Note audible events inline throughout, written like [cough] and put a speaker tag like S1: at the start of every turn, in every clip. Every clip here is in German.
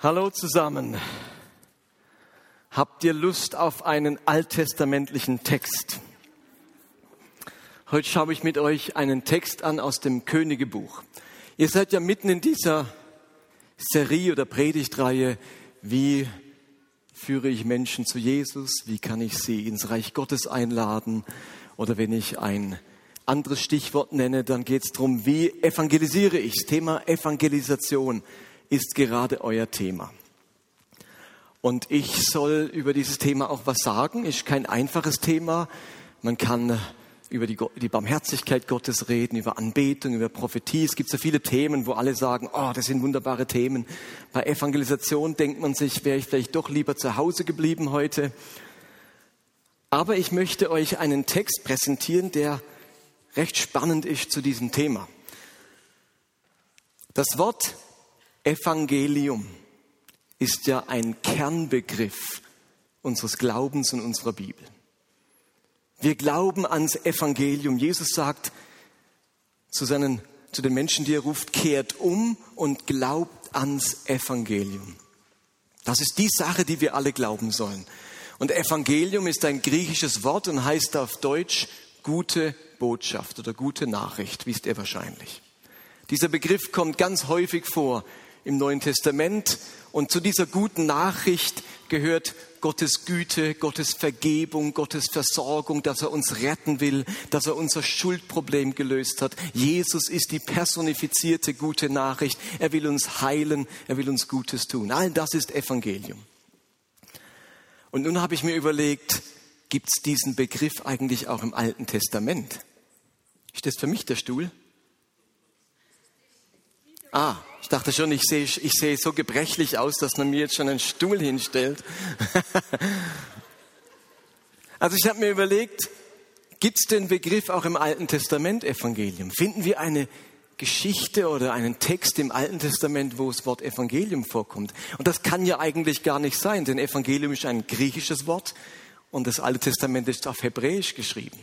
S1: Hallo zusammen. Habt ihr Lust auf einen alttestamentlichen Text? Heute schaue ich mit euch einen Text an aus dem Königebuch. Ihr seid ja mitten in dieser Serie oder Predigtreihe, wie führe ich Menschen zu Jesus, wie kann ich sie ins Reich Gottes einladen oder wenn ich ein anderes Stichwort nenne, dann geht es darum, wie evangelisiere ich. Thema Evangelisation ist gerade euer Thema. Und ich soll über dieses Thema auch was sagen. Ist kein einfaches Thema. Man kann über die, die, Barmherzigkeit Gottes reden, über Anbetung, über Prophetie. Es gibt so viele Themen, wo alle sagen, oh, das sind wunderbare Themen. Bei Evangelisation denkt man sich, wäre ich vielleicht doch lieber zu Hause geblieben heute. Aber ich möchte euch einen Text präsentieren, der recht spannend ist zu diesem Thema. Das Wort Evangelium ist ja ein Kernbegriff unseres Glaubens und unserer Bibel. Wir glauben ans Evangelium. Jesus sagt zu, seinen, zu den Menschen, die er ruft, kehrt um und glaubt ans Evangelium. Das ist die Sache, die wir alle glauben sollen. Und Evangelium ist ein griechisches Wort und heißt auf Deutsch gute Botschaft oder gute Nachricht, wisst ihr wahrscheinlich. Dieser Begriff kommt ganz häufig vor im Neuen Testament. Und zu dieser guten Nachricht gehört Gottes Güte, Gottes Vergebung, Gottes Versorgung, dass er uns retten will, dass er unser Schuldproblem gelöst hat. Jesus ist die personifizierte gute Nachricht. Er will uns heilen, er will uns Gutes tun. All das ist Evangelium. Und nun habe ich mir überlegt, gibt es diesen Begriff eigentlich auch im Alten Testament? Ist das für mich der Stuhl? Ah, ich dachte schon, ich sehe, ich sehe so gebrechlich aus, dass man mir jetzt schon einen Stuhl hinstellt. [laughs] also ich habe mir überlegt, gibt es den Begriff auch im Alten Testament Evangelium? Finden wir eine Geschichte oder einen Text im Alten Testament, wo das Wort Evangelium vorkommt? Und das kann ja eigentlich gar nicht sein, denn Evangelium ist ein griechisches Wort und das Alte Testament ist auf Hebräisch geschrieben.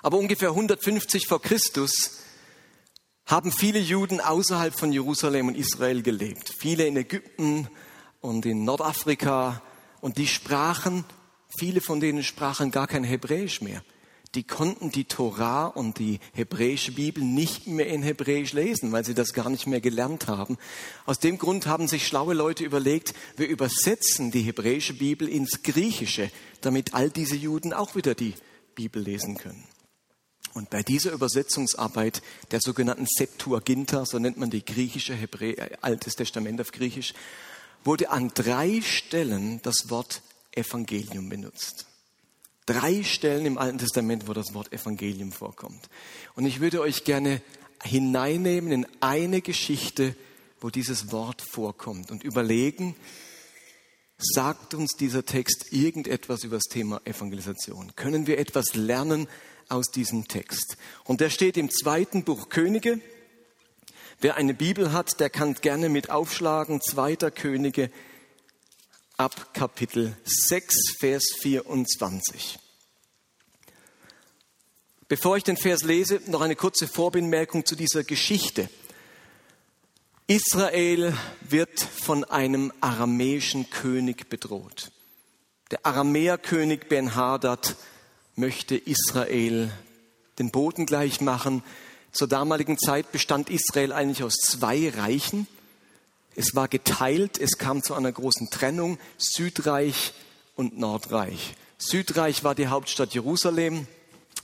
S1: Aber ungefähr 150 vor Christus haben viele Juden außerhalb von Jerusalem und Israel gelebt. Viele in Ägypten und in Nordafrika. Und die sprachen, viele von denen sprachen gar kein Hebräisch mehr. Die konnten die Torah und die hebräische Bibel nicht mehr in Hebräisch lesen, weil sie das gar nicht mehr gelernt haben. Aus dem Grund haben sich schlaue Leute überlegt, wir übersetzen die hebräische Bibel ins Griechische, damit all diese Juden auch wieder die Bibel lesen können. Und bei dieser Übersetzungsarbeit der sogenannten Septuaginta, so nennt man die griechische Hebrä äh, Altes Testament auf Griechisch, wurde an drei Stellen das Wort Evangelium benutzt. Drei Stellen im Alten Testament, wo das Wort Evangelium vorkommt. Und ich würde euch gerne hineinnehmen in eine Geschichte, wo dieses Wort vorkommt und überlegen, sagt uns dieser Text irgendetwas über das Thema Evangelisation? Können wir etwas lernen aus diesem Text. Und der steht im zweiten Buch Könige. Wer eine Bibel hat, der kann gerne mit aufschlagen. Zweiter Könige ab Kapitel 6, Vers 24. Bevor ich den Vers lese, noch eine kurze Vorbemerkung zu dieser Geschichte. Israel wird von einem aramäischen König bedroht. Der Aramäerkönig Ben-Hadad möchte Israel den Boden gleich machen. Zur damaligen Zeit bestand Israel eigentlich aus zwei Reichen. Es war geteilt, es kam zu einer großen Trennung, Südreich und Nordreich. Südreich war die Hauptstadt Jerusalem,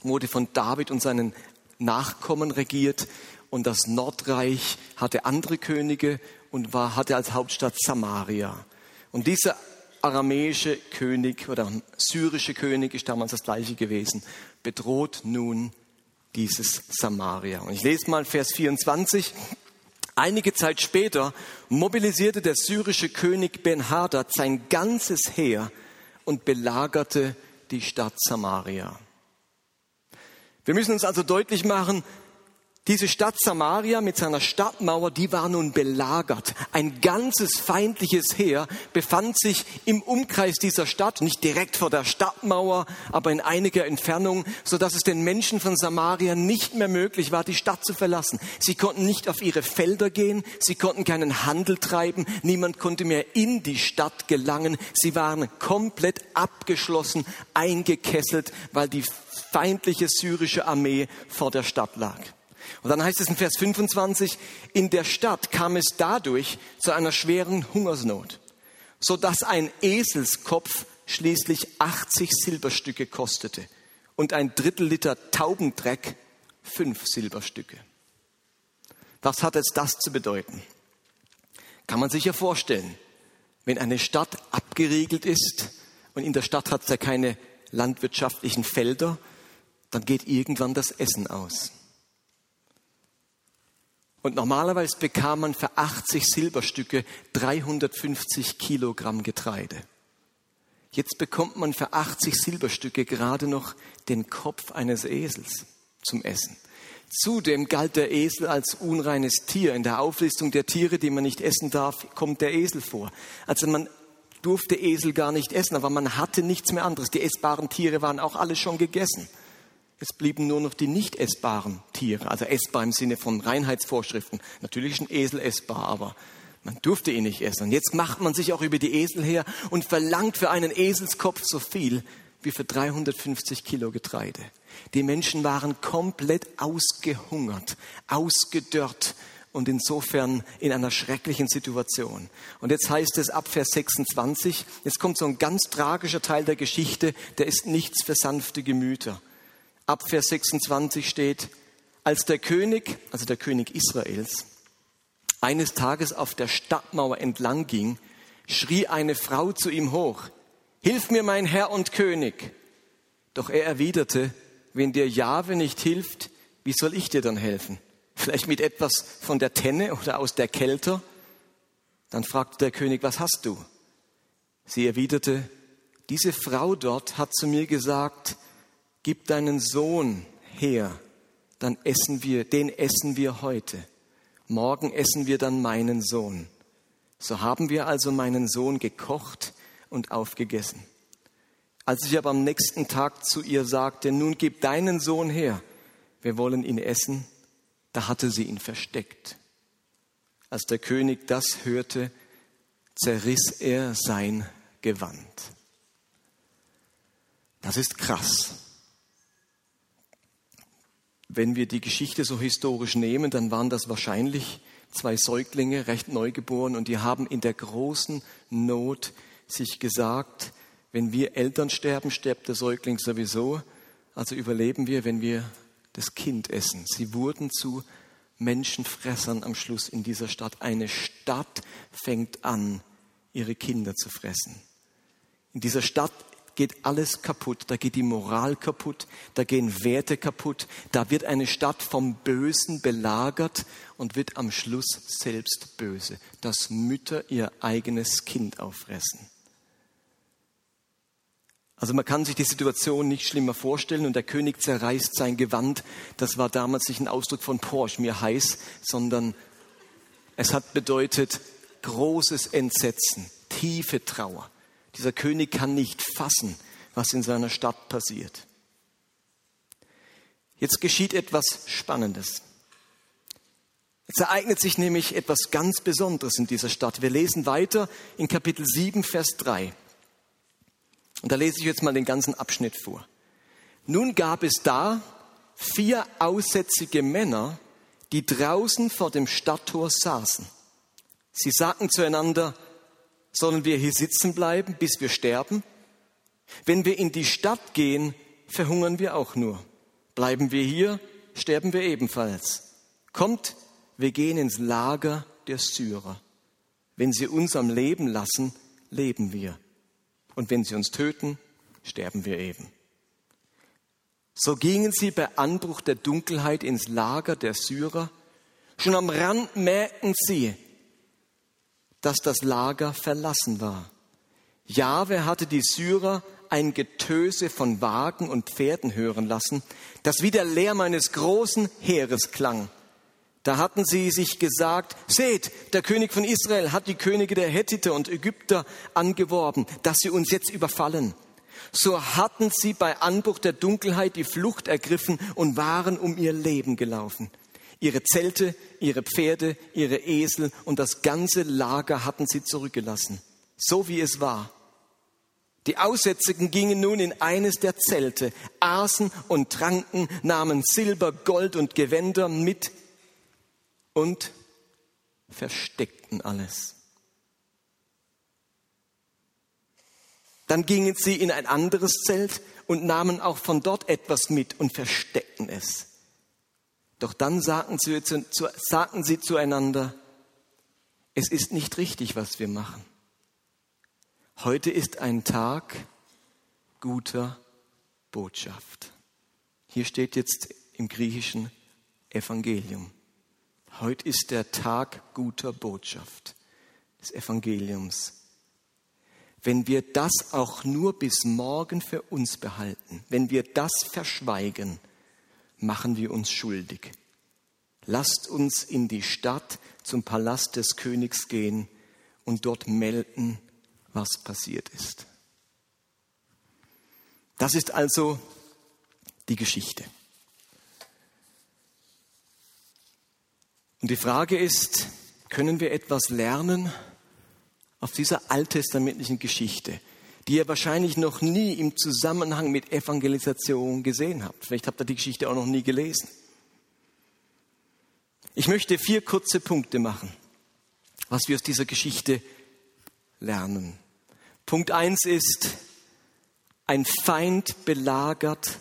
S1: wurde von David und seinen Nachkommen regiert und das Nordreich hatte andere Könige und war, hatte als Hauptstadt Samaria. Und diese aramäische König oder syrische König ist damals das gleiche gewesen, bedroht nun dieses Samaria. Und ich lese mal Vers 24. Einige Zeit später mobilisierte der syrische König Ben-Hadad sein ganzes Heer und belagerte die Stadt Samaria. Wir müssen uns also deutlich machen, Diese Stadt Samaria mit seiner Stadtmauer, die war nun belagert. Ein ganzes feindliches Heer befand sich im Umkreis dieser Stadt, nicht direkt vor der Stadtmauer, aber in einiger Entfernung, so dass es den Menschen von Samaria nicht mehr möglich war, die Stadt zu verlassen. Sie konnten nicht auf ihre Felder gehen, sie konnten keinen Handel treiben, niemand konnte mehr in die Stadt gelangen. Sie waren komplett abgeschlossen, eingekesselt, weil die feindliche syrische Armee vor der Stadt lag. Und dann heißt es in Vers 25, in der Stadt kam es dadurch zu einer schweren Hungersnot, so dass ein Eselskopf schließlich 80 Silberstücke kostete und ein Drittel Liter Taubendreck fünf Silberstücke. Was hat jetzt das zu bedeuten? Kann man sich ja vorstellen, wenn eine Stadt abgeriegelt ist und in der Stadt hat es ja keine landwirtschaftlichen Felder, dann geht irgendwann das Essen aus. Und normalerweise bekam man für 80 Silberstücke 350 Kilogramm Getreide. Jetzt bekommt man für 80 Silberstücke gerade noch den Kopf eines Esels zum Essen. Zudem galt der Esel als unreines Tier. In der Auflistung der Tiere, die man nicht essen darf, kommt der Esel vor. Also man durfte Esel gar nicht essen, aber man hatte nichts mehr anderes. Die essbaren Tiere waren auch alle schon gegessen. Es blieben nur noch die nicht essbaren Tiere, also essbar im Sinne von Reinheitsvorschriften. Natürlich ist ein Esel essbar, aber man durfte ihn nicht essen. Und jetzt macht man sich auch über die Esel her und verlangt für einen Eselskopf so viel wie für 350 Kilo Getreide. Die Menschen waren komplett ausgehungert, ausgedörrt und insofern in einer schrecklichen Situation. Und jetzt heißt es ab Vers 26, jetzt kommt so ein ganz tragischer Teil der Geschichte, der ist nichts für sanfte Gemüter. Ab Vers 26 steht, als der König, also der König Israels, eines Tages auf der Stadtmauer entlang ging, schrie eine Frau zu ihm hoch, Hilf mir, mein Herr und König. Doch er erwiderte, wenn dir Jahwe nicht hilft, wie soll ich dir dann helfen? Vielleicht mit etwas von der Tenne oder aus der Kälte? Dann fragte der König, was hast du? Sie erwiderte, diese Frau dort hat zu mir gesagt, gib deinen Sohn her, dann essen wir, den essen wir heute. Morgen essen wir dann meinen Sohn. So haben wir also meinen Sohn gekocht und aufgegessen. Als ich aber am nächsten Tag zu ihr sagte, nun gib deinen Sohn her, wir wollen ihn essen, da hatte sie ihn versteckt. Als der König das hörte, zerriss er sein Gewand. Das ist krass. Wenn wir die Geschichte so historisch nehmen, dann waren das wahrscheinlich zwei Säuglinge, recht neugeboren, und die haben in der großen Not sich gesagt, wenn wir Eltern sterben, stirbt der Säugling sowieso, also überleben wir, wenn wir das Kind essen. Sie wurden zu Menschenfressern am Schluss in dieser Stadt. Eine Stadt fängt an, ihre Kinder zu fressen. In dieser Stadt geht alles kaputt. Da geht die Moral kaputt, da gehen Werte kaputt. Da wird eine Stadt vom Bösen belagert und wird am Schluss selbst böse, dass Mütter ihr eigenes Kind auffressen. Also man kann sich die Situation nicht schlimmer vorstellen und der König zerreißt sein Gewand. Das war damals nicht ein Ausdruck von Porsche, mir heiß, sondern es hat bedeutet großes Entsetzen, tiefe Trauer. Dieser König kann nicht fassen, was in seiner Stadt passiert. Jetzt geschieht etwas Spannendes. Es ereignet sich nämlich etwas ganz Besonderes in dieser Stadt. Wir lesen weiter in Kapitel 7, Vers 3. Und da lese ich jetzt mal den ganzen Abschnitt vor. Nun gab es da vier aussätzige Männer, die draußen vor dem Stadttor saßen. Sie sagten zueinander, Sollen wir hier sitzen bleiben, bis wir sterben? Wenn wir in die Stadt gehen, verhungern wir auch nur. Bleiben wir hier, sterben wir ebenfalls. Kommt, wir gehen ins Lager der Syrer. Wenn sie uns am Leben lassen, leben wir. Und wenn sie uns töten, sterben wir eben. So gingen sie bei Anbruch der Dunkelheit ins Lager der Syrer. Schon am Rand merkten sie, dass das Lager verlassen war. Jahwe hatte die Syrer ein Getöse von Wagen und Pferden hören lassen, das wie der Lärm eines großen Heeres klang. Da hatten sie sich gesagt, seht, der König von Israel hat die Könige der Hethiter und Ägypter angeworben, dass sie uns jetzt überfallen. So hatten sie bei Anbruch der Dunkelheit die Flucht ergriffen und waren um ihr Leben gelaufen. Ihre Zelte, ihre Pferde, ihre Esel und das ganze Lager hatten sie zurückgelassen, so wie es war. Die Aussätzigen gingen nun in eines der Zelte, aßen und tranken, nahmen Silber, Gold und Gewänder mit und versteckten alles. Dann gingen sie in ein anderes Zelt und nahmen auch von dort etwas mit und versteckten es. Doch dann sagten sie, sagten sie zueinander, es ist nicht richtig, was wir machen. Heute ist ein Tag guter Botschaft. Hier steht jetzt im griechischen Evangelium. Heute ist der Tag guter Botschaft des Evangeliums. Wenn wir das auch nur bis morgen für uns behalten, wenn wir das verschweigen, machen wir uns schuldig. Lasst uns in die Stadt zum Palast des Königs gehen und dort melden, was passiert ist. Das ist also die Geschichte. Und die Frage ist, können wir etwas lernen auf dieser alttestamentlichen Geschichte, die ihr wahrscheinlich noch nie im Zusammenhang mit Evangelisation gesehen habt. Vielleicht habt ihr die Geschichte auch noch nie gelesen. Ich möchte vier kurze Punkte machen, was wir aus dieser Geschichte lernen. Punkt eins ist, ein Feind belagert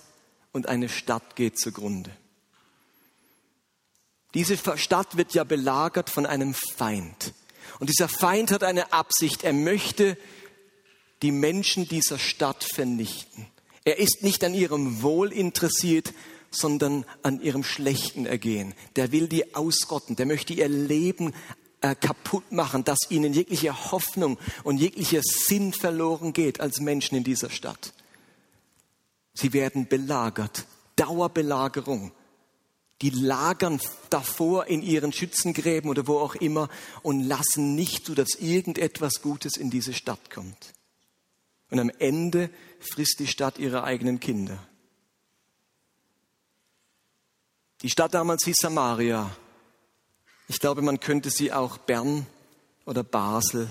S1: und eine Stadt geht zugrunde. Diese Stadt wird ja belagert von einem Feind. Und dieser Feind hat eine Absicht. Er möchte die Menschen dieser Stadt vernichten. Er ist nicht an ihrem Wohl interessiert, sondern an ihrem schlechten Ergehen. Der will die ausrotten. Der möchte ihr Leben äh, kaputt machen, dass ihnen jegliche Hoffnung und jeglicher Sinn verloren geht als Menschen in dieser Stadt. Sie werden belagert. Dauerbelagerung. Die lagern davor in ihren Schützengräben oder wo auch immer und lassen nicht zu, dass irgendetwas Gutes in diese Stadt kommt. Und am Ende frisst die Stadt ihre eigenen Kinder. Die Stadt damals hieß Samaria. Ich glaube, man könnte sie auch Bern oder Basel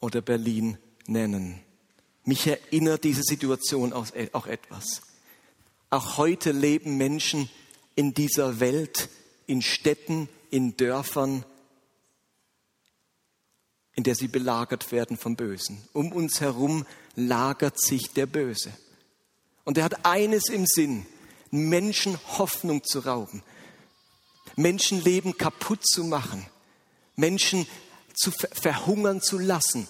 S1: oder Berlin nennen. Mich erinnert diese Situation auch etwas. Auch heute leben Menschen in dieser Welt, in Städten, in Dörfern, in der sie belagert werden vom Bösen. Um uns herum lagert sich der Böse. Und er hat eines im Sinn, Menschen Hoffnung zu rauben, Menschenleben kaputt zu machen, Menschen zu verhungern zu lassen,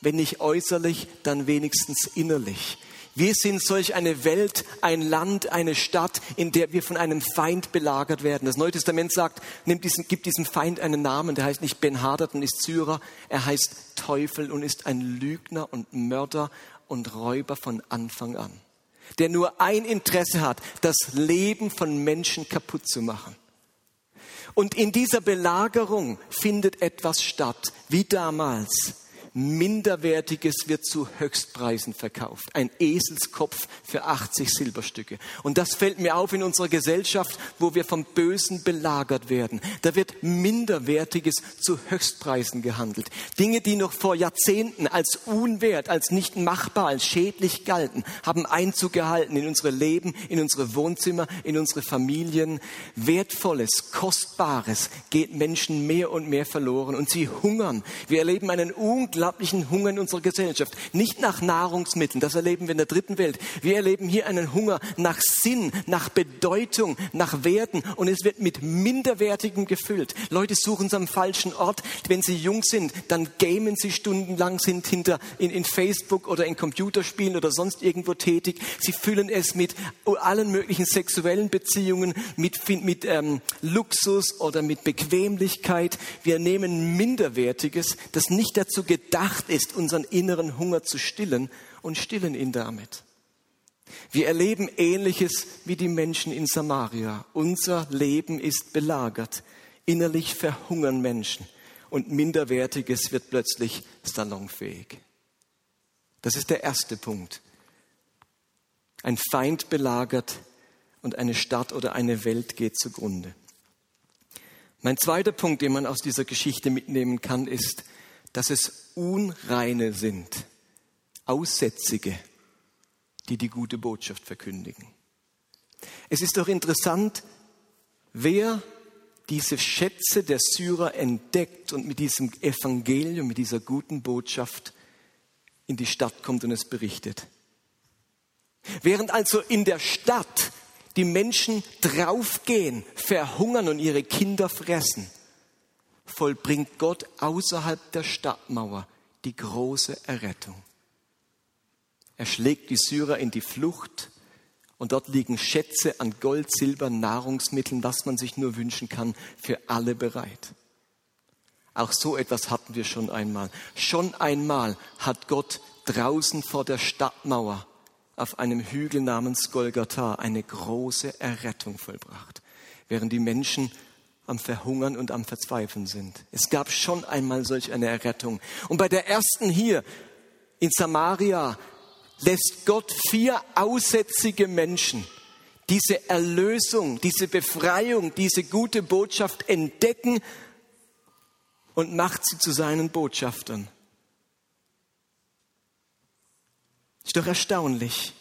S1: wenn nicht äußerlich, dann wenigstens innerlich. Wir sind solch eine Welt, ein Land, eine Stadt, in der wir von einem Feind belagert werden. Das Neue Testament sagt, nimmt diesen, gibt diesem Feind einen Namen, der heißt nicht Ben Hadad und ist Syrer, er heißt Teufel und ist ein Lügner und Mörder und Räuber von Anfang an. Der nur ein Interesse hat, das Leben von Menschen kaputt zu machen. Und in dieser Belagerung findet etwas statt, wie damals. Minderwertiges wird zu Höchstpreisen verkauft. Ein Eselskopf für 80 Silberstücke. Und das fällt mir auf in unserer Gesellschaft, wo wir vom Bösen belagert werden. Da wird Minderwertiges zu Höchstpreisen gehandelt. Dinge, die noch vor Jahrzehnten als unwert, als nicht machbar, als schädlich galten, haben Einzug gehalten in unsere Leben, in unsere Wohnzimmer, in unsere Familien. Wertvolles, Kostbares geht Menschen mehr und mehr verloren und sie hungern. Wir erleben einen unglaublichen unglaublichen Hunger in unserer Gesellschaft. Nicht nach Nahrungsmitteln, das erleben wir in der dritten Welt. Wir erleben hier einen Hunger nach Sinn, nach Bedeutung, nach Werten und es wird mit Minderwertigem gefüllt. Leute suchen es am falschen Ort. Wenn sie jung sind, dann gamen sie stundenlang, sind hinter in, in Facebook oder in Computerspielen oder sonst irgendwo tätig. Sie füllen es mit allen möglichen sexuellen Beziehungen, mit, mit ähm, Luxus oder mit Bequemlichkeit. Wir nehmen Minderwertiges, das nicht dazu gedacht gedacht ist, unseren inneren Hunger zu stillen und stillen ihn damit. Wir erleben Ähnliches wie die Menschen in Samaria. Unser Leben ist belagert. Innerlich verhungern Menschen und Minderwertiges wird plötzlich salonfähig. Das ist der erste Punkt. Ein Feind belagert und eine Stadt oder eine Welt geht zugrunde. Mein zweiter Punkt, den man aus dieser Geschichte mitnehmen kann, ist, dass es Unreine sind, Aussätzige, die die gute Botschaft verkündigen. Es ist doch interessant, wer diese Schätze der Syrer entdeckt und mit diesem Evangelium, mit dieser guten Botschaft in die Stadt kommt und es berichtet. Während also in der Stadt die Menschen draufgehen, verhungern und ihre Kinder fressen, vollbringt Gott außerhalb der Stadtmauer die große Errettung. Er schlägt die Syrer in die Flucht und dort liegen Schätze an Gold, Silber, Nahrungsmitteln, was man sich nur wünschen kann, für alle bereit. Auch so etwas hatten wir schon einmal. Schon einmal hat Gott draußen vor der Stadtmauer auf einem Hügel namens Golgatha eine große Errettung vollbracht, während die Menschen am Verhungern und am Verzweifeln sind. Es gab schon einmal solch eine Errettung. Und bei der ersten hier in Samaria lässt Gott vier aussätzige Menschen diese Erlösung, diese Befreiung, diese gute Botschaft entdecken und macht sie zu seinen Botschaftern. Ist doch erstaunlich.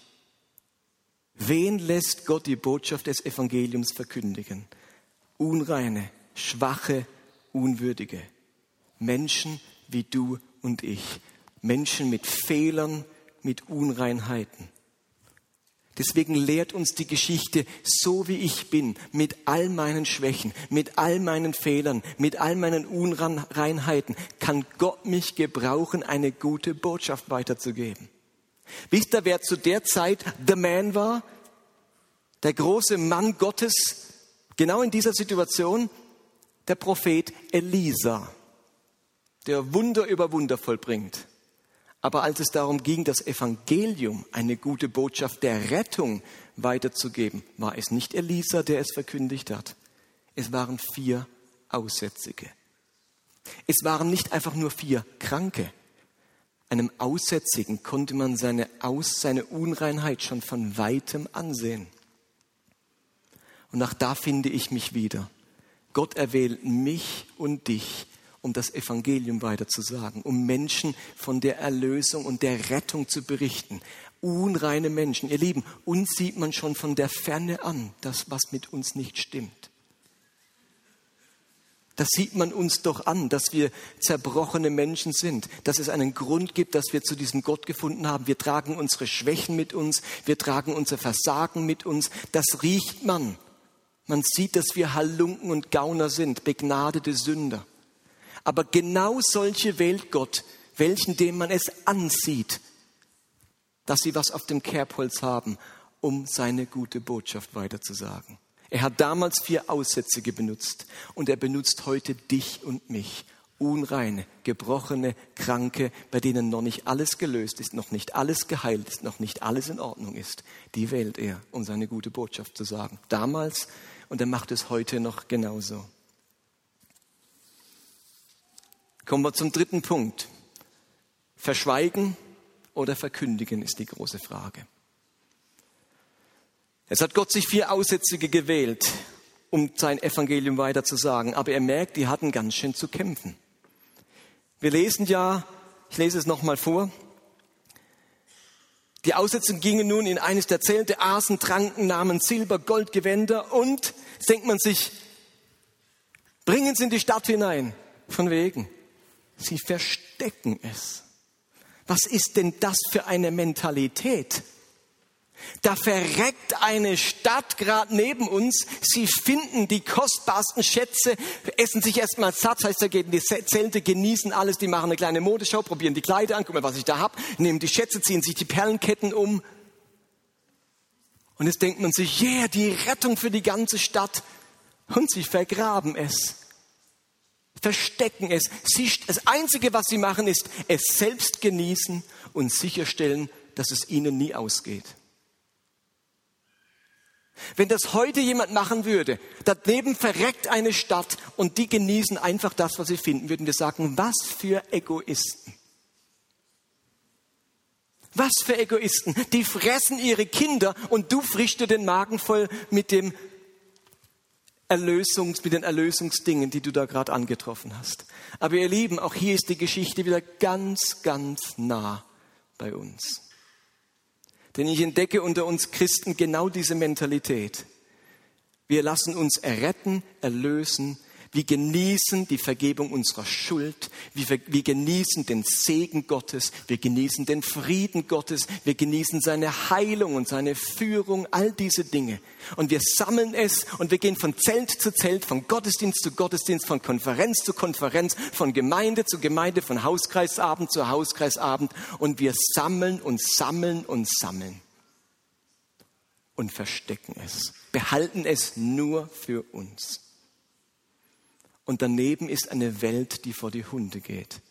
S1: Wen lässt Gott die Botschaft des Evangeliums verkündigen? Unreine, schwache, unwürdige. Menschen wie du und ich. Menschen mit Fehlern, mit Unreinheiten. Deswegen lehrt uns die Geschichte, so wie ich bin, mit all meinen Schwächen, mit all meinen Fehlern, mit all meinen Unreinheiten, kann Gott mich gebrauchen, eine gute Botschaft weiterzugeben. Wisst ihr, wer zu der Zeit the man war? Der große Mann Gottes, genau in dieser Situation, der Prophet Elisa, der Wunder über Wunder vollbringt. Aber als es darum ging, das Evangelium, eine gute Botschaft der Rettung weiterzugeben, war es nicht Elisa, der es verkündigt hat. Es waren vier Aussätzige. Es waren nicht einfach nur vier Kranke. Einem Aussätzigen konnte man seine, Aus, seine Unreinheit schon von weitem ansehen. Und auch da finde ich mich wieder. Gott erwählt mich und dich, um das Evangelium weiterzusagen, um Menschen von der Erlösung und der Rettung zu berichten. Unreine Menschen, ihr Lieben, uns sieht man schon von der Ferne an, das, was mit uns nicht stimmt. Das sieht man uns doch an, dass wir zerbrochene Menschen sind, dass es einen Grund gibt, dass wir zu diesem Gott gefunden haben. Wir tragen unsere Schwächen mit uns, wir tragen unser Versagen mit uns. Das riecht man. Man sieht, dass wir Halunken und Gauner sind, begnadete Sünder. Aber genau solche wählt Gott, welchen dem man es ansieht, dass sie was auf dem Kerbholz haben, um seine gute Botschaft weiterzusagen. Er hat damals vier Aussätzige benutzt und er benutzt heute dich und mich. Unreine, gebrochene, kranke, bei denen noch nicht alles gelöst ist, noch nicht alles geheilt ist, noch nicht alles in Ordnung ist. Die wählt er, um seine gute Botschaft zu sagen. Damals und er macht es heute noch genauso. Kommen wir zum dritten Punkt. Verschweigen oder verkündigen ist die große Frage. Es hat Gott sich vier Aussätzige gewählt, um sein Evangelium weiterzusagen, aber er merkt, die hatten ganz schön zu kämpfen. Wir lesen ja, ich lese es nochmal vor, die Aussätzigen gingen nun in eines der Zelte, aßen, tranken, nahmen Silber, Gold, Gewänder und, denkt man sich, bringen sie in die Stadt hinein. Von wegen. Sie verstecken es. Was ist denn das für eine Mentalität? Da verreckt eine Stadt gerade neben uns. Sie finden die kostbarsten Schätze, essen sich erstmal satt, heißt, da gehen die Zelte, genießen alles, die machen eine kleine Modeschau, probieren die Kleider an, gucken mal, was ich da hab, nehmen die Schätze, ziehen sich die Perlenketten um. Und jetzt denkt man sich, yeah, die Rettung für die ganze Stadt. Und sie vergraben es. verstecken es. Sie, das Einzige, was sie machen, ist es selbst genießen und sicherstellen, dass es ihnen nie ausgeht. Wenn das heute jemand machen würde, daneben verreckt eine Stadt und die genießen einfach das, was sie finden, würden wir sagen, was für Egoisten. Was für Egoisten. Die fressen ihre Kinder und du frischst dir den Magen voll mit dem Erlösungs, mit den Erlösungsdingen, die du da gerade angetroffen hast. Aber ihr Lieben, auch hier ist die Geschichte wieder ganz, ganz nah bei uns. Denn ich entdecke unter uns Christen genau diese Mentalität. Wir lassen uns erretten, erlösen, wir genießen die Vergebung unserer Schuld. Wir, wir, genießen den Segen Gottes. Wir genießen den Frieden Gottes. Wir genießen seine Heilung und seine Führung, all diese Dinge. Und wir sammeln es und wir gehen von Zelt zu Zelt, von Gottesdienst zu Gottesdienst, von Konferenz zu Konferenz, von Gemeinde zu Gemeinde, von Hauskreisabend zu Hauskreisabend. Und wir sammeln und sammeln und sammeln. Und verstecken es. Behalten es nur für uns. Und daneben ist eine Welt, die vor die Hunde geht,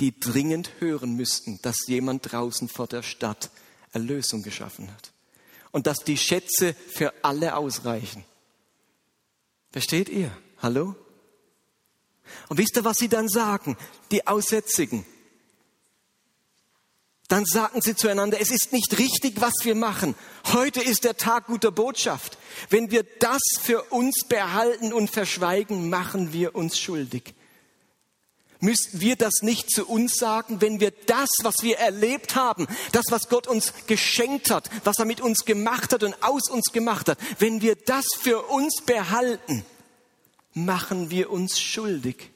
S1: die dringend hören müssten, dass jemand draußen vor der Stadt Erlösung geschaffen hat und dass die Schätze für alle ausreichen. Versteht ihr? Hallo? Und wisst ihr, was sie dann sagen? Die Aussätzigen dann sagten sie zueinander, es ist nicht richtig, was wir machen. Heute ist der Tag guter Botschaft. Wenn wir das für uns behalten und verschweigen, machen wir uns schuldig. Müssten wir das nicht zu uns sagen, wenn wir das, was wir erlebt haben, das, was Gott uns geschenkt hat, was er mit uns gemacht hat und aus uns gemacht hat, wenn wir das für uns behalten, machen wir uns schuldig.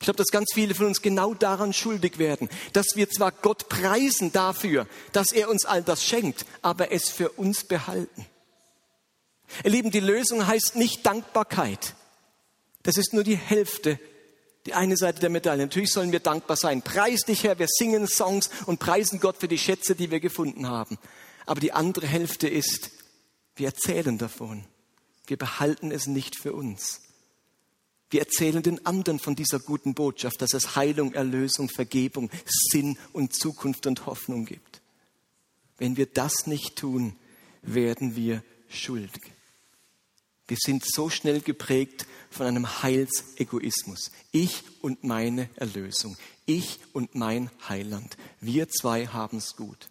S1: Ich glaube, dass ganz viele von uns genau daran schuldig werden, dass wir zwar Gott preisen dafür, dass er uns all das schenkt, aber es für uns behalten. Ihr Lieben, die Lösung heißt nicht Dankbarkeit. Das ist nur die Hälfte, die eine Seite der Medaille. Natürlich sollen wir dankbar sein. Preis dich, Herr, wir singen Songs und preisen Gott für die Schätze, die wir gefunden haben. Aber die andere Hälfte ist, wir erzählen davon. Wir behalten es nicht für uns. Wir erzählen den anderen von dieser guten Botschaft, dass es Heilung, Erlösung, Vergebung, Sinn und Zukunft und Hoffnung gibt. Wenn wir das nicht tun, werden wir schuldig. Wir sind so schnell geprägt von einem Heilsegoismus. Ich und meine Erlösung. Ich und mein Heiland. Wir zwei haben es gut.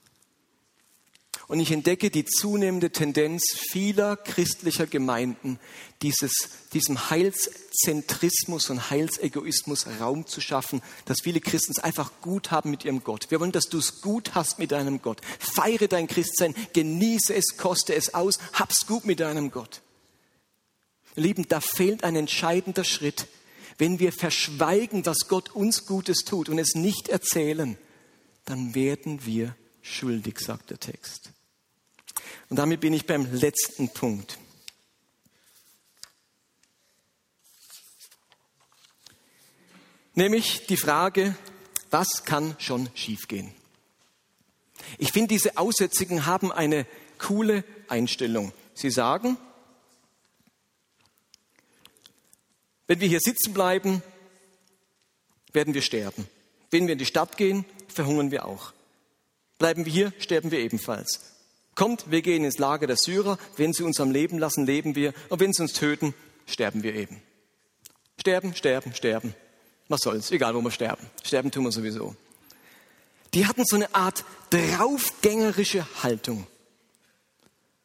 S1: Und ich entdecke die zunehmende Tendenz vieler christlicher Gemeinden, dieses, diesem Heilszentrismus und Heilsegoismus Raum zu schaffen, dass viele Christen es einfach gut haben mit ihrem Gott. Wir wollen, dass du es gut hast mit deinem Gott. Feiere dein Christsein, genieße es, koste es aus, hab's gut mit deinem Gott. Lieben, da fehlt ein entscheidender Schritt. Wenn wir verschweigen, was Gott uns Gutes tut und es nicht erzählen, dann werden wir schuldig, sagt der Text. Und damit bin ich beim letzten Punkt. Nämlich die Frage, was kann schon schiefgehen? Ich finde, diese Aussätzigen haben eine coole Einstellung. Sie sagen, wenn wir hier sitzen bleiben, werden wir sterben. Wenn wir in die Stadt gehen, verhungern wir auch. Bleiben wir hier, sterben wir ebenfalls. Kommt, wir gehen ins Lager der Syrer. Wenn sie uns am Leben lassen, leben wir. Und wenn sie uns töten, sterben wir eben. Sterben, sterben, sterben. Was soll's? Egal, wo wir sterben. Sterben tun wir sowieso. Die hatten so eine Art draufgängerische Haltung.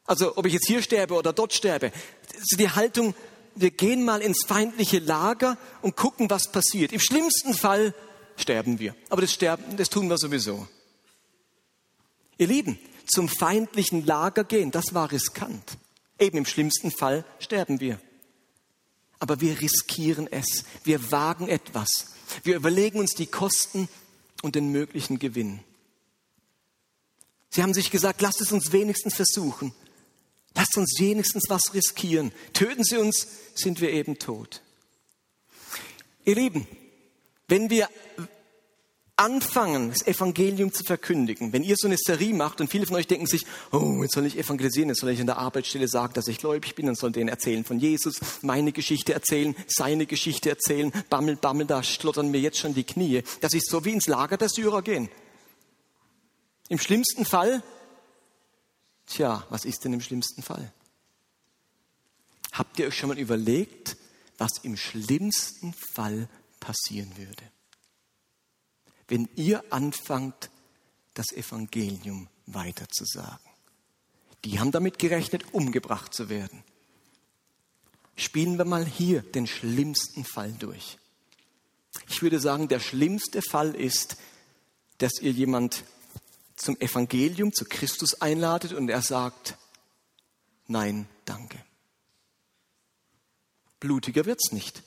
S1: Also, ob ich jetzt hier sterbe oder dort sterbe. Die Haltung, wir gehen mal ins feindliche Lager und gucken, was passiert. Im schlimmsten Fall sterben wir. Aber das Sterben, das tun wir sowieso. Ihr Lieben, zum feindlichen Lager gehen, das war riskant. Eben im schlimmsten Fall sterben wir. Aber wir riskieren es. Wir wagen etwas. Wir überlegen uns die Kosten und den möglichen Gewinn. Sie haben sich gesagt, lasst es uns wenigstens versuchen. Lasst uns wenigstens was riskieren. Töten Sie uns, sind wir eben tot. Ihr Lieben, wenn wir anfangen, das Evangelium zu verkündigen, wenn ihr so eine Serie macht und viele von euch denken sich, oh, jetzt soll ich evangelisieren, jetzt soll ich in der Arbeitsstelle sagen, dass ich gläubig bin und soll denen erzählen von Jesus, meine Geschichte erzählen, seine Geschichte erzählen, bammel, bammel, da schlottern mir jetzt schon die Knie. Das ist so wie ins Lager der Syrer gehen. Im schlimmsten Fall, tja, was ist denn im schlimmsten Fall? Habt ihr euch schon mal überlegt, was im schlimmsten Fall passieren würde? Wenn ihr anfangt, das Evangelium weiterzusagen. Die haben damit gerechnet, umgebracht zu werden. Spielen wir mal hier den schlimmsten Fall durch. Ich würde sagen, der schlimmste Fall ist, dass ihr jemand zum Evangelium, zu Christus einladet und er sagt, nein, danke. Blutiger wird's nicht.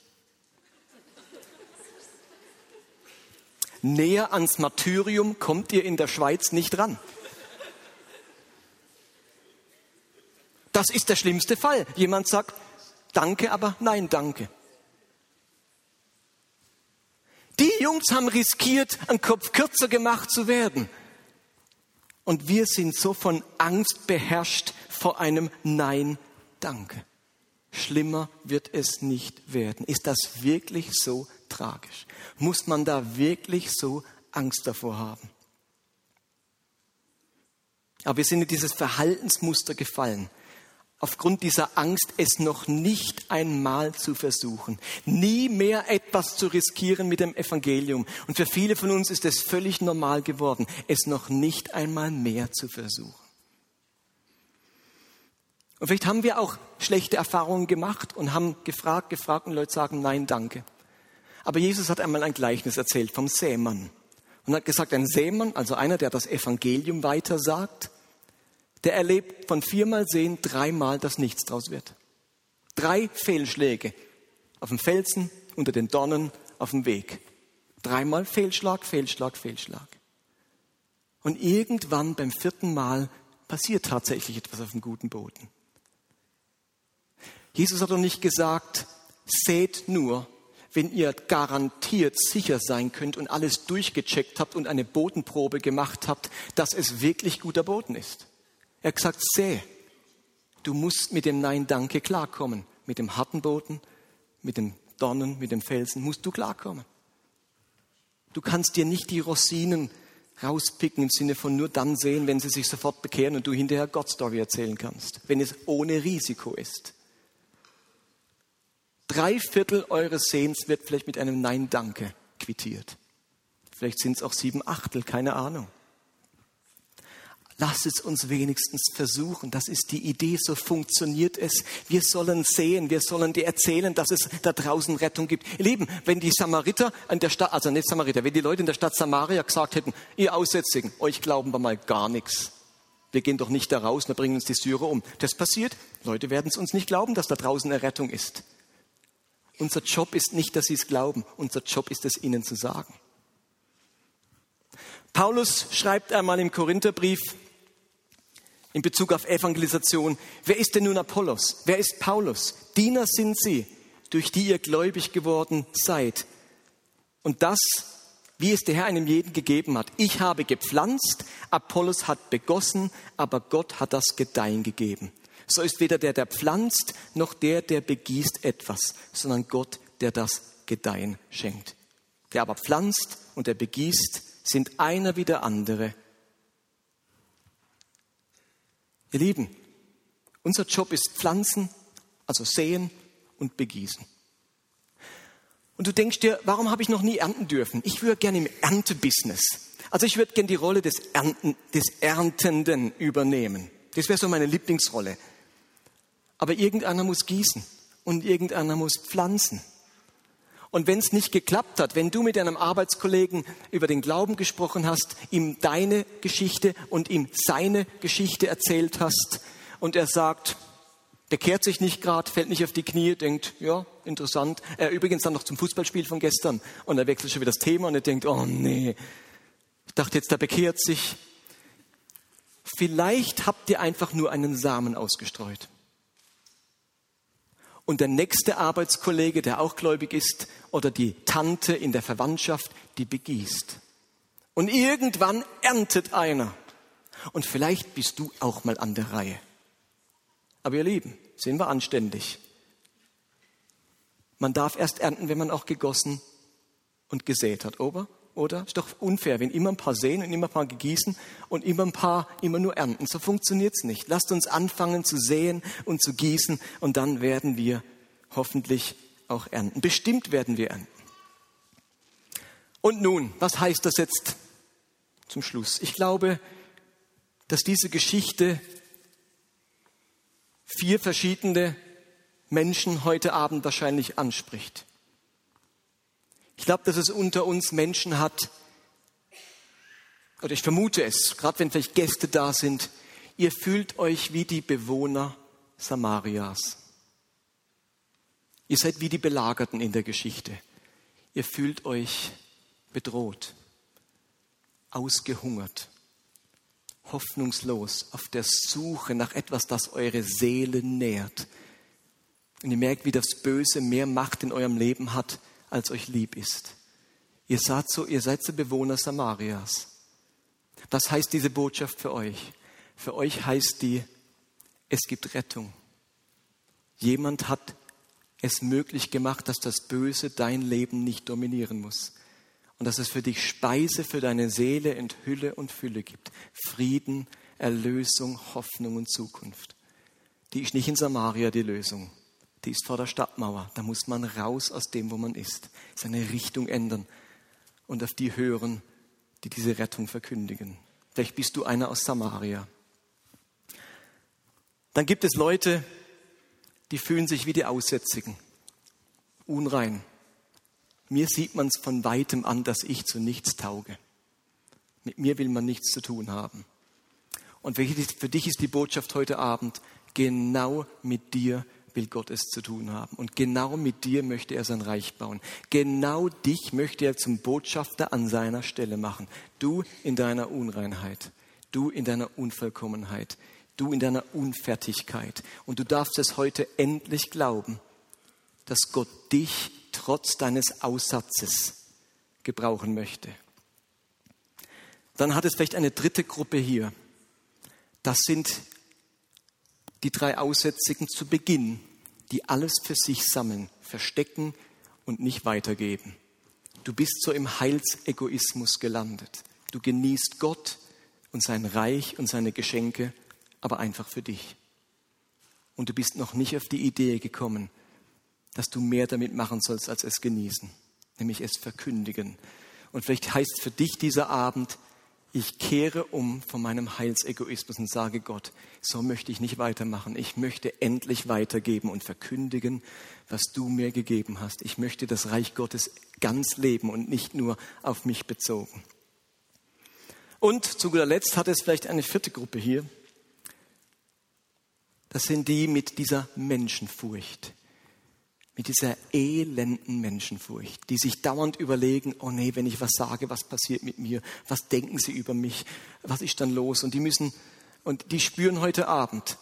S1: Näher ans Martyrium kommt ihr in der Schweiz nicht ran. Das ist der schlimmste Fall. Jemand sagt, danke, aber nein, danke. Die Jungs haben riskiert, einen Kopf kürzer gemacht zu werden. Und wir sind so von Angst beherrscht vor einem Nein, danke. Schlimmer wird es nicht werden. Ist das wirklich so tragisch? Muss man da wirklich so Angst davor haben? Aber wir sind in dieses Verhaltensmuster gefallen aufgrund dieser Angst, es noch nicht einmal zu versuchen, nie mehr etwas zu riskieren mit dem Evangelium. Und für viele von uns ist es völlig normal geworden, es noch nicht einmal mehr zu versuchen. Und vielleicht haben wir auch schlechte Erfahrungen gemacht und haben gefragt, gefragt und Leute sagen, nein, danke. Aber Jesus hat einmal ein Gleichnis erzählt vom Sämann und hat gesagt, ein Sämann, also einer, der das Evangelium weitersagt, der erlebt von viermal sehen dreimal, dass nichts draus wird. Drei Fehlschläge auf dem Felsen, unter den Dornen, auf dem Weg. Dreimal Fehlschlag, Fehlschlag, Fehlschlag. Und irgendwann beim vierten Mal passiert tatsächlich etwas auf dem guten Boden. Jesus hat doch nicht gesagt, seht nur, wenn ihr garantiert sicher sein könnt und alles durchgecheckt habt und eine Bodenprobe gemacht habt, dass es wirklich guter Boden ist. Er hat gesagt, seh, du musst mit dem Nein Danke klarkommen. Mit dem harten Boden, mit dem Dornen, mit dem Felsen musst du klarkommen. Du kannst dir nicht die Rosinen rauspicken im Sinne von nur dann sehen, wenn sie sich sofort bekehren und du hinterher Gott Story erzählen kannst, wenn es ohne Risiko ist. Drei Viertel eures Sehens wird vielleicht mit einem Nein Danke quittiert. Vielleicht sind es auch sieben Achtel, keine Ahnung. Lass es uns wenigstens versuchen. Das ist die Idee, so funktioniert es. Wir sollen sehen, wir sollen dir erzählen, dass es da draußen Rettung gibt. Ihr Lieben, wenn die Samariter an der Stadt, also nicht Samariter, wenn die Leute in der Stadt Samaria gesagt hätten, ihr Aussätzigen, euch glauben wir mal gar nichts. Wir gehen doch nicht da raus, wir bringen uns die Syrer um. Das passiert. Leute werden es uns nicht glauben, dass da draußen eine Rettung ist. Unser Job ist nicht, dass sie es glauben. Unser Job ist es, ihnen zu sagen. Paulus schreibt einmal im Korintherbrief, in Bezug auf Evangelisation. Wer ist denn nun Apollos? Wer ist Paulus? Diener sind sie, durch die ihr gläubig geworden seid. Und das, wie es der Herr einem jeden gegeben hat. Ich habe gepflanzt, Apollos hat begossen, aber Gott hat das Gedeihen gegeben. So ist weder der, der pflanzt, noch der, der begießt etwas, sondern Gott, der das Gedeihen schenkt. Der aber pflanzt und der begießt, sind einer wie der andere Ihr Lieben, unser Job ist Pflanzen, also säen und begießen. Und du denkst dir, warum habe ich noch nie ernten dürfen? Ich würde gerne im Erntebusiness. Also ich würde gerne die Rolle des, Ernten, des Erntenden übernehmen. Das wäre so meine Lieblingsrolle. Aber irgendeiner muss gießen und irgendeiner muss pflanzen. Und wenn es nicht geklappt hat, wenn du mit deinem Arbeitskollegen über den Glauben gesprochen hast, ihm deine Geschichte und ihm seine Geschichte erzählt hast und er sagt, der kehrt sich nicht gerade, fällt nicht auf die Knie, denkt, ja, interessant. Er übrigens dann noch zum Fußballspiel von gestern und er wechselt schon wieder das Thema und er denkt, oh nee, ich dachte jetzt, der bekehrt sich. Vielleicht habt ihr einfach nur einen Samen ausgestreut und der nächste Arbeitskollege, der auch gläubig ist, oder die Tante in der Verwandtschaft, die begießt. Und irgendwann erntet einer. Und vielleicht bist du auch mal an der Reihe. Aber ihr Lieben, sind wir anständig. Man darf erst ernten, wenn man auch gegossen und gesät hat, oder? Oder? Ist doch unfair, wenn immer ein paar säen und immer ein paar gießen und immer ein paar immer nur ernten. So funktioniert's nicht. Lasst uns anfangen zu säen und zu gießen und dann werden wir hoffentlich auch ernten. Bestimmt werden wir ernten. Und nun, was heißt das jetzt zum Schluss? Ich glaube, dass diese Geschichte vier verschiedene Menschen heute Abend wahrscheinlich anspricht. Ich glaube, dass es unter uns Menschen hat, oder ich vermute es, gerade wenn vielleicht Gäste da sind, ihr fühlt euch wie die Bewohner Samarias. Ihr seid wie die Belagerten in der Geschichte. Ihr fühlt euch bedroht, ausgehungert, hoffnungslos, auf der Suche nach etwas, das eure Seele nährt. Und ihr merkt, wie das Böse mehr Macht in eurem Leben hat, als euch lieb ist. Ihr seid so, ihr seid so Bewohner Samarias. Was heißt diese Botschaft für euch? Für euch heißt die, es gibt Rettung. Jemand hat es möglich gemacht, dass das Böse dein Leben nicht dominieren muss. Und dass es für dich Speise für deine Seele in Hülle und Fülle gibt. Frieden, Erlösung, Hoffnung und Zukunft. Die ist nicht in Samaria die Lösung die ist vor der Stadtmauer. Da muss man raus aus dem, wo man ist, seine Richtung ändern und auf die hören, die diese Rettung verkündigen. Vielleicht bist du einer aus Samaria. Dann gibt es Leute, die fühlen sich wie die Aussätzigen, unrein. Mir sieht man es von weitem an, dass ich zu nichts tauge. Mit mir will man nichts zu tun haben. Und für dich ist die Botschaft heute Abend, genau mit dir Gott es zu tun haben. Und genau mit dir möchte er sein Reich bauen. Genau dich möchte er zum Botschafter an seiner Stelle machen. Du in deiner Unreinheit, du in deiner Unvollkommenheit, du in deiner Unfertigkeit. Und du darfst es heute endlich glauben, dass Gott dich trotz deines Aussatzes gebrauchen möchte. Dann hat es vielleicht eine dritte Gruppe hier. Das sind die drei Aussätzigen zu Beginn, die alles für sich sammeln, verstecken und nicht weitergeben. Du bist so im Heilsegoismus gelandet. Du genießt Gott und sein Reich und seine Geschenke, aber einfach für dich. Und du bist noch nicht auf die Idee gekommen, dass du mehr damit machen sollst, als es genießen, nämlich es verkündigen. Und vielleicht heißt für dich dieser Abend, ich kehre um von meinem Heilsegoismus und sage Gott, so möchte ich nicht weitermachen. Ich möchte endlich weitergeben und verkündigen, was du mir gegeben hast. Ich möchte das Reich Gottes ganz leben und nicht nur auf mich bezogen. Und zu guter Letzt hat es vielleicht eine vierte Gruppe hier. Das sind die mit dieser Menschenfurcht, mit dieser elenden Menschenfurcht, die sich dauernd überlegen, oh nee, wenn ich was sage, was passiert mit mir? Was denken sie über mich? Was ist dann los? Und die müssen, und die spüren heute Abend,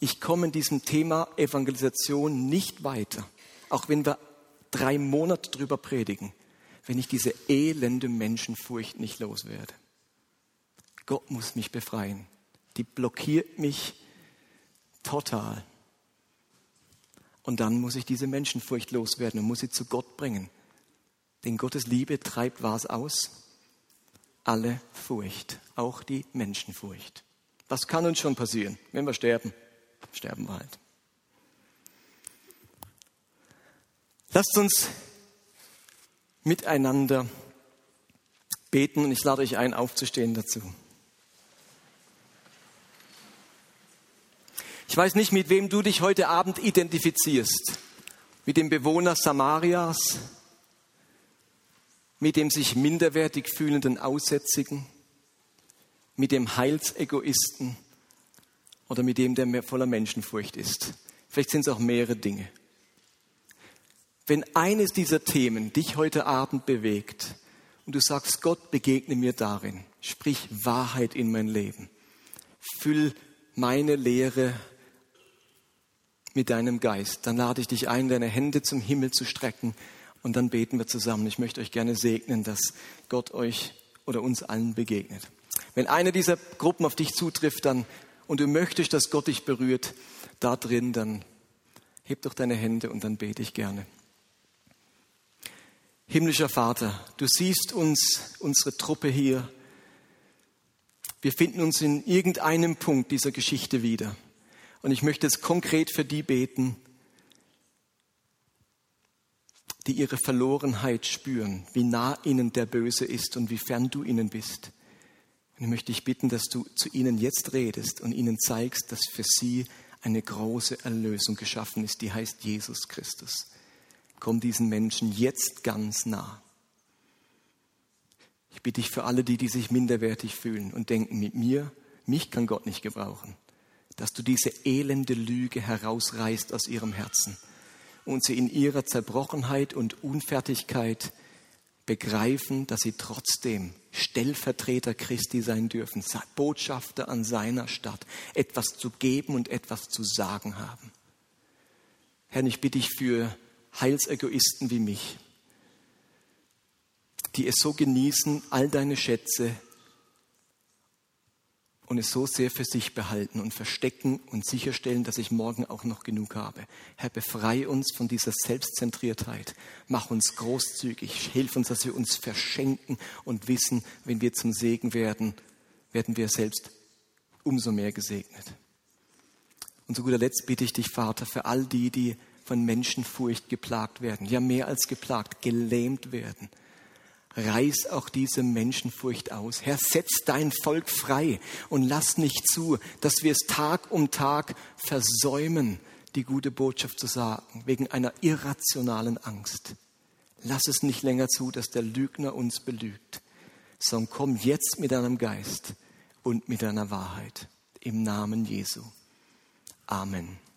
S1: ich komme in diesem Thema Evangelisation nicht weiter, auch wenn wir drei Monate drüber predigen, wenn ich diese elende Menschenfurcht nicht loswerde. Gott muss mich befreien. Die blockiert mich total. Und dann muss ich diese Menschenfurcht loswerden und muss sie zu Gott bringen. Denn Gottes Liebe treibt was aus? Alle Furcht, auch die Menschenfurcht. Was kann uns schon passieren, wenn wir sterben? Sterben wir halt. Lasst uns miteinander beten und ich lade euch ein, aufzustehen dazu. Ich weiß nicht, mit wem du dich heute Abend identifizierst. Mit dem Bewohner Samarias, mit dem sich minderwertig fühlenden Aussätzigen, mit dem Heilsegoisten oder mit dem, der voller Menschenfurcht ist. Vielleicht sind es auch mehrere Dinge. Wenn eines dieser Themen dich heute Abend bewegt und du sagst, Gott begegne mir darin, sprich Wahrheit in mein Leben, füll meine Lehre mit deinem Geist. Dann lade ich dich ein, deine Hände zum Himmel zu strecken und dann beten wir zusammen. Ich möchte euch gerne segnen, dass Gott euch oder uns allen begegnet. Wenn eine dieser Gruppen auf dich zutrifft, dann und du möchtest, dass Gott dich berührt, da drin, dann heb doch deine Hände und dann bete ich gerne. Himmlischer Vater, du siehst uns, unsere Truppe hier. Wir finden uns in irgendeinem Punkt dieser Geschichte wieder. Und ich möchte es konkret für die beten, die ihre Verlorenheit spüren, wie nah ihnen der Böse ist und wie fern du ihnen bist. Und ich möchte dich bitten, dass du zu ihnen jetzt redest und ihnen zeigst, dass für sie eine große Erlösung geschaffen ist, die heißt Jesus Christus. Komm diesen Menschen jetzt ganz nah. Ich bitte dich für alle die, die sich minderwertig fühlen und denken, mit mir, mich kann Gott nicht gebrauchen, dass du diese elende Lüge herausreißt aus ihrem Herzen und sie in ihrer Zerbrochenheit und Unfertigkeit begreifen, dass sie trotzdem Stellvertreter Christi sein dürfen, Botschafter an seiner Stadt, etwas zu geben und etwas zu sagen haben. Herr, ich bitte dich für Heilsegoisten wie mich, die es so genießen, all deine Schätze und es so sehr für sich behalten und verstecken und sicherstellen, dass ich morgen auch noch genug habe. Herr, befreie uns von dieser Selbstzentriertheit. Mach uns großzügig. Hilf uns, dass wir uns verschenken und wissen, wenn wir zum Segen werden, werden wir selbst umso mehr gesegnet. Und zu guter Letzt bitte ich dich, Vater, für all die, die von Menschenfurcht geplagt werden, ja mehr als geplagt, gelähmt werden reiß auch diese Menschenfurcht aus. Herr, setz dein Volk frei und lass nicht zu, dass wir es Tag um Tag versäumen, die gute Botschaft zu sagen, wegen einer irrationalen Angst. Lass es nicht länger zu, dass der Lügner uns belügt, sondern komm jetzt mit deinem Geist und mit deiner Wahrheit. Im Namen Jesu. Amen.